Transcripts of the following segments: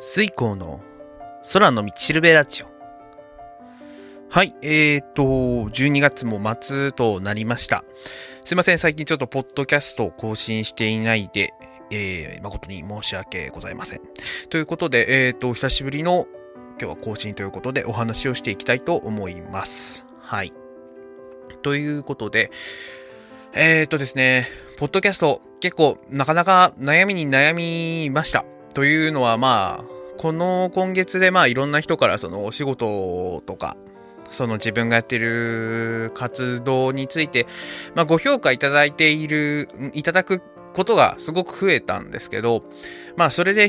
水光の空の道しるべラジオ。はい、えーと、12月も末となりました。すいません、最近ちょっとポッドキャストを更新していないで、えー、誠に申し訳ございません。ということで、えーと、久しぶりの今日は更新ということでお話をしていきたいと思います。はい。ということで、えーとですね、ポッドキャスト結構なかなか悩みに悩みました。というのはまあ、この今月でまあいろんな人からそのお仕事とか、その自分がやってる活動について、まあご評価いただいている、いただくことがすごく増えたんですけど、まあそれで、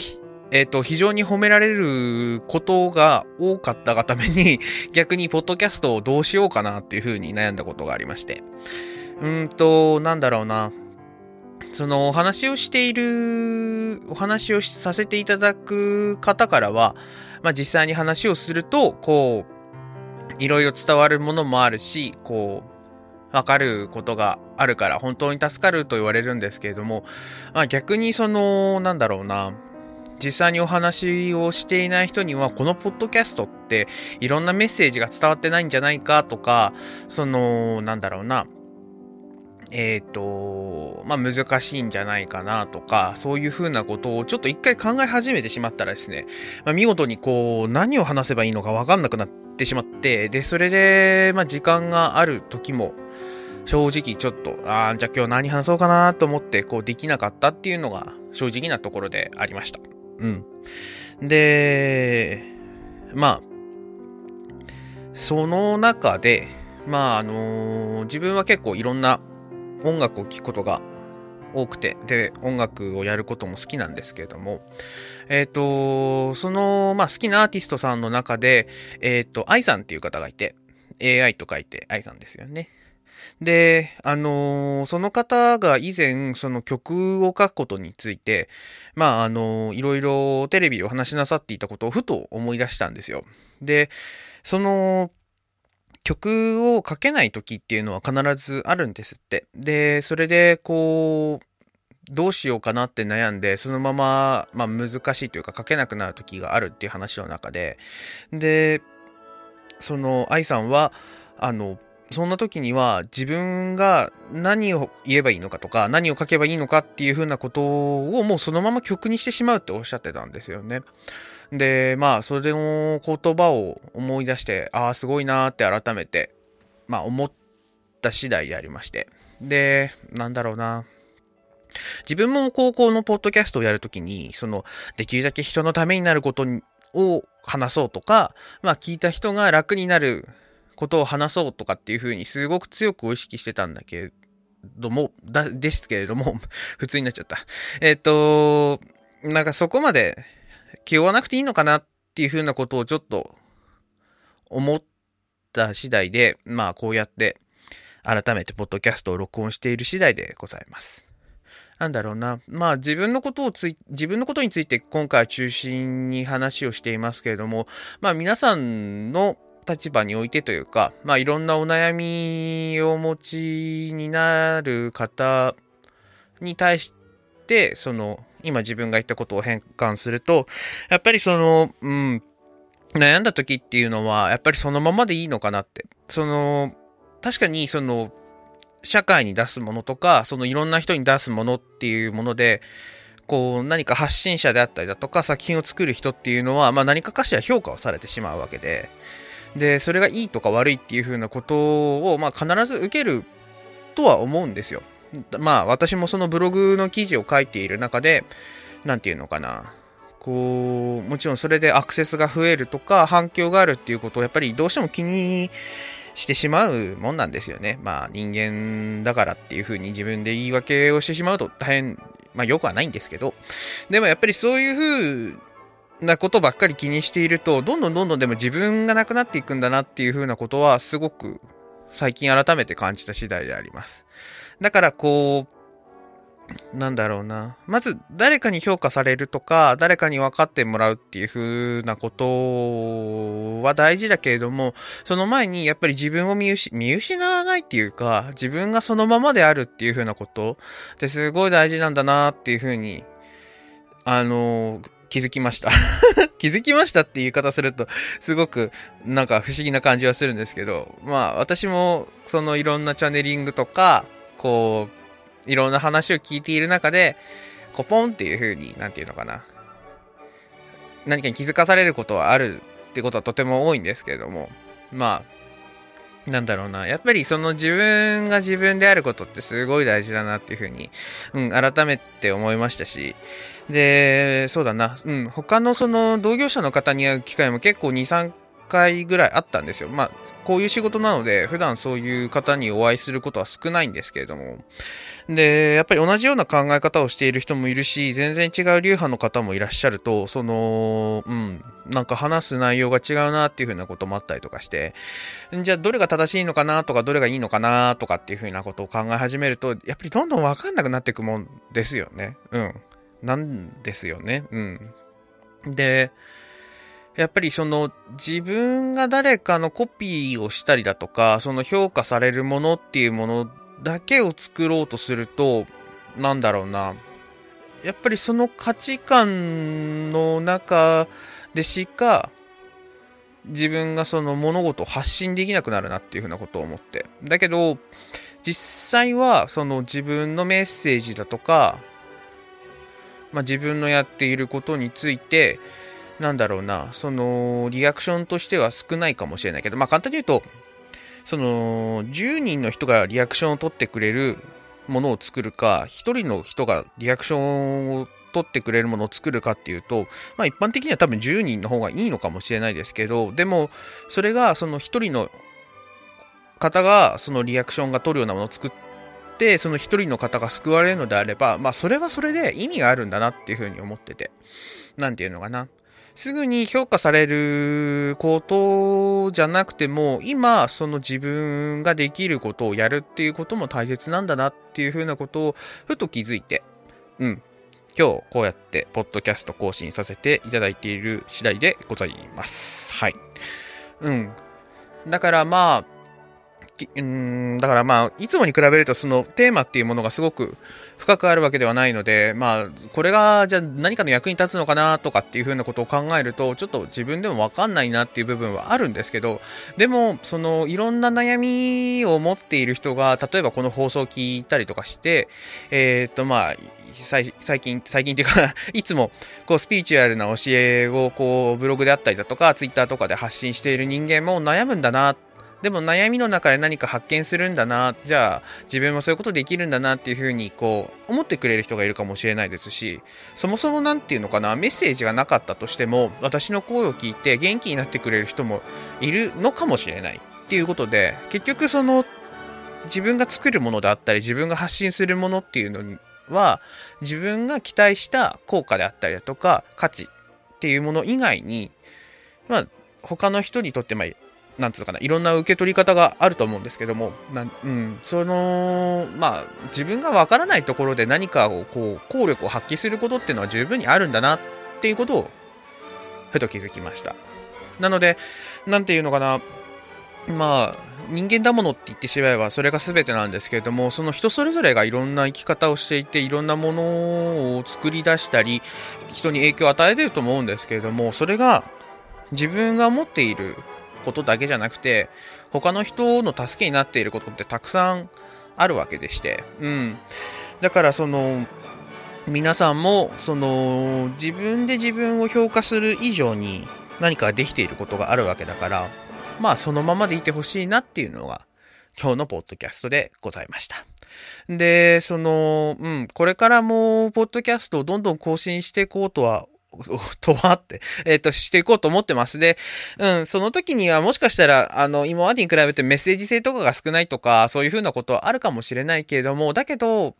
えっ、と、非常に褒められることが多かったがために、逆にポッドキャストをどうしようかなっていうふうに悩んだことがありまして。うんと、なんだろうな。そのお話をしている、お話をさせていただく方からは、まあ実際に話をすると、こう、いろいろ伝わるものもあるし、こう、わかることがあるから本当に助かると言われるんですけれども、まあ逆にその、なんだろうな、実際にお話をしていない人には、このポッドキャストっていろんなメッセージが伝わってないんじゃないかとか、その、なんだろうな、えっ、と、まあ、難しいんじゃないかなとか、そういうふうなことをちょっと一回考え始めてしまったらですね、まあ、見事にこう、何を話せばいいのかわかんなくなってしまって、で、それで、まあ、時間がある時も、正直ちょっと、ああ、じゃあ今日何話そうかなと思って、こう、できなかったっていうのが正直なところでありました。うん。で、まあ、その中で、まあ、あの自分は結構いろんな音楽を聴くことが多くて、で、音楽をやることも好きなんですけれども、えっ、と、その、まあ、好きなアーティストさんの中で、えっ、と、愛さんっていう方がいて、AI と書いて愛さんですよね。で、あのーその方が以前、その曲を書くことについて、まあ、あのーいろいろテレビでお話しなさっていたことをふと思い出したんですよ。で、その、曲を書けない時っていうのは必ずあるんですって。で、それで、こう、どうしようかなって悩んで、そのまま、まあ難しいというか書けなくなる時があるっていう話の中で、で、その愛さんは、あの、そんな時には自分が何を言えばいいのかとか、何を書けばいいのかっていうふうなことをもうそのまま曲にしてしまうっておっしゃってたんですよね。で、まあ、それの言葉を思い出して、ああ、すごいなーって改めて、まあ、思った次第でありまして。で、なんだろうな。自分も高校のポッドキャストをやるときに、その、できるだけ人のためになることを話そうとか、まあ、聞いた人が楽になることを話そうとかっていうふうにすごく強く意識してたんだけども、だ、ですけれども、普通になっちゃった。えっ、と、なんかそこまで気負わなくていいのかなっていうふうなことをちょっと思った次第で、まあこうやって改めてポッドキャストを録音している次第でございます。なんだろうな。まあ自分のことをつい、自分のことについて今回は中心に話をしていますけれども、まあ皆さんの立場においてというか、まあいろんなお悩みをお持ちになる方に対して、その、今自分が言ったことを変換すると、やっぱりその、うん、悩んだ時っていうのは、やっぱりそのままでいいのかなって。その、確かにその、社会に出すものとか、そのいろんな人に出すものっていうもので、こう何か発信者であったりだとか作品を作る人っていうのは、まあ何かかしら評価をされてしまうわけで、で、それがいいとか悪いっていう風なことを、まあ必ず受けるとは思うんですよ。まあ私もそのブログの記事を書いている中で、なんていうのかな。こう、もちろんそれでアクセスが増えるとか反響があるっていうことをやっぱりどうしても気にしてしまうもんなんですよね。まあ人間だからっていう風に自分で言い訳をしてしまうと大変、まあ良くはないんですけど、でもやっぱりそういう風なことばっかり気にしていると、どんどんどんどんでも自分がなくなっていくんだなっていう風なことはすごく最近改めて感じた次第であります。だからこう、なんだろうな。まず、誰かに評価されるとか、誰かに分かってもらうっていう風なことは大事だけれども、その前にやっぱり自分を見失わないっていうか、自分がそのままであるっていう風なことってすごい大事なんだなっていう風に、あの、気づきました。気づきましたって言い方すると、すごくなんか不思議な感じはするんですけど、まあ私もそのいろんなチャネリングとか、こう、いろんな話を聞いている中で、コポンっていう風に、なんていうのかな。何かに気づかされることはあるってことはとても多いんですけれども、まあ、なんだろうな。やっぱりその自分が自分であることってすごい大事だなっていうふうに、うん、改めて思いましたし、で、そうだな。うん、他のその同業者の方に会う機会も結構2、3回ぐらいあったんですよ。まあ、こういう仕事なので、普段そういう方にお会いすることは少ないんですけれども。で、やっぱり同じような考え方をしている人もいるし、全然違う流派の方もいらっしゃると、その、うん、なんか話す内容が違うなっていうふうなこともあったりとかして、じゃあどれが正しいのかなとか、どれがいいのかなとかっていうふうなことを考え始めると、やっぱりどんどんわかんなくなっていくもんですよね。うん。なんですよね。うん。で、やっぱりその自分が誰かのコピーをしたりだとか、その評価されるものっていうものだけを作ろうとすると、なんだろうな。やっぱりその価値観の中でしか、自分がその物事を発信できなくなるなっていうふうなことを思って。だけど、実際はその自分のメッセージだとか、まあ、自分のやっていることについて、なんだろうな、その、リアクションとしては少ないかもしれないけど、まあ簡単に言うと、その、10人の人がリアクションを取ってくれるものを作るか、1人の人がリアクションを取ってくれるものを作るかっていうと、まあ一般的には多分10人の方がいいのかもしれないですけど、でも、それがその1人の方がそのリアクションが取るようなものを作って、その1人の方が救われるのであれば、まあそれはそれで意味があるんだなっていうふうに思ってて、なんていうのかな。すぐに評価されることじゃなくても、今、その自分ができることをやるっていうことも大切なんだなっていうふうなことを、ふと気づいて、うん。今日、こうやって、ポッドキャスト更新させていただいている次第でございます。はい。うん。だからまあ、うん、だからまあ、いつもに比べるとそのテーマっていうものがすごく深くあるわけではないので、まあ、これがじゃあ何かの役に立つのかなとかっていう風なことを考えると、ちょっと自分でもわかんないなっていう部分はあるんですけど、でも、そのいろんな悩みを持っている人が、例えばこの放送を聞いたりとかして、えっ、とまあ、最近、最近っていうか いつも、こう、スピーチュアルな教えを、こう、ブログであったりだとか、ツイッターとかで発信している人間も悩むんだなっでも悩みの中で何か発見するんだな、じゃあ自分もそういうことできるんだなっていうふうにこう思ってくれる人がいるかもしれないですし、そもそも何て言うのかな、メッセージがなかったとしても、私の声を聞いて元気になってくれる人もいるのかもしれない。っていうことで、結局その自分が作るものであったり、自分が発信するものっていうのは、自分が期待した効果であったりだとか、価値っていうもの以外に、まあ、他の人にとって、まあ、なんつうかな、いろんな受け取り方があると思うんですけども、なうん、その、まあ、自分がわからないところで何かを、こう、効力を発揮することっていうのは十分にあるんだなっていうことを、ふと気づきました。なので、なんていうのかな、まあ、人間だものって言ってしまえばそれが全てなんですけれども、その人それぞれがいろんな生き方をしていて、いろんなものを作り出したり、人に影響を与えてると思うんですけれども、それが自分が持っていることだけじゃなくて、他の人の助けになっていることってたくさんあるわけでして、うん。だからその、皆さんも、その、自分で自分を評価する以上に何かできていることがあるわけだから、まあそのままでいてほしいなっていうのが、今日のポッドキャストでございました。で、その、うん、これからも、ポッドキャストをどんどん更新していこうとは とはって、えっ、ー、と、していこうと思ってます。で、うん、その時にはもしかしたら、あの、今までに比べてメッセージ性とかが少ないとか、そういうふうなことはあるかもしれないけれども、だけど、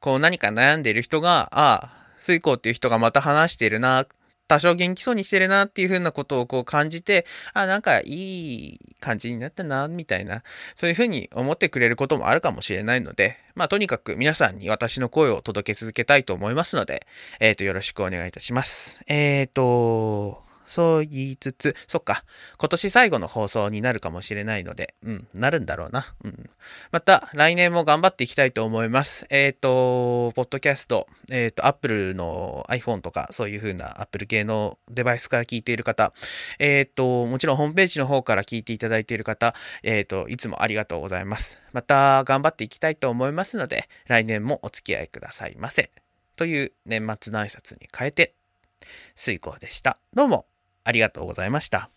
こう何か悩んでいる人が、ああ、水光っていう人がまた話しているな、多少元気そうにしてるなっていう風なことをこう感じて、あ、なんかいい感じになったな、みたいな、そういう風に思ってくれることもあるかもしれないので、まあとにかく皆さんに私の声を届け続けたいと思いますので、えっ、ー、と、よろしくお願いいたします。えっ、ー、と、そう言いつつ、そっか、今年最後の放送になるかもしれないので、うん、なるんだろうな。うん。また、来年も頑張っていきたいと思います。えっ、ー、と、ポッドキャスト、えっ、ー、と、Apple の iPhone とか、そういう風な Apple 系のデバイスから聞いている方、えっ、ー、と、もちろんホームページの方から聞いていただいている方、えっ、と、いつもありがとうございます。また、頑張っていきたいと思いますので、来年もお付き合いくださいませ。という年末の挨拶に変えて、水耕でした。どうもありがとうございました。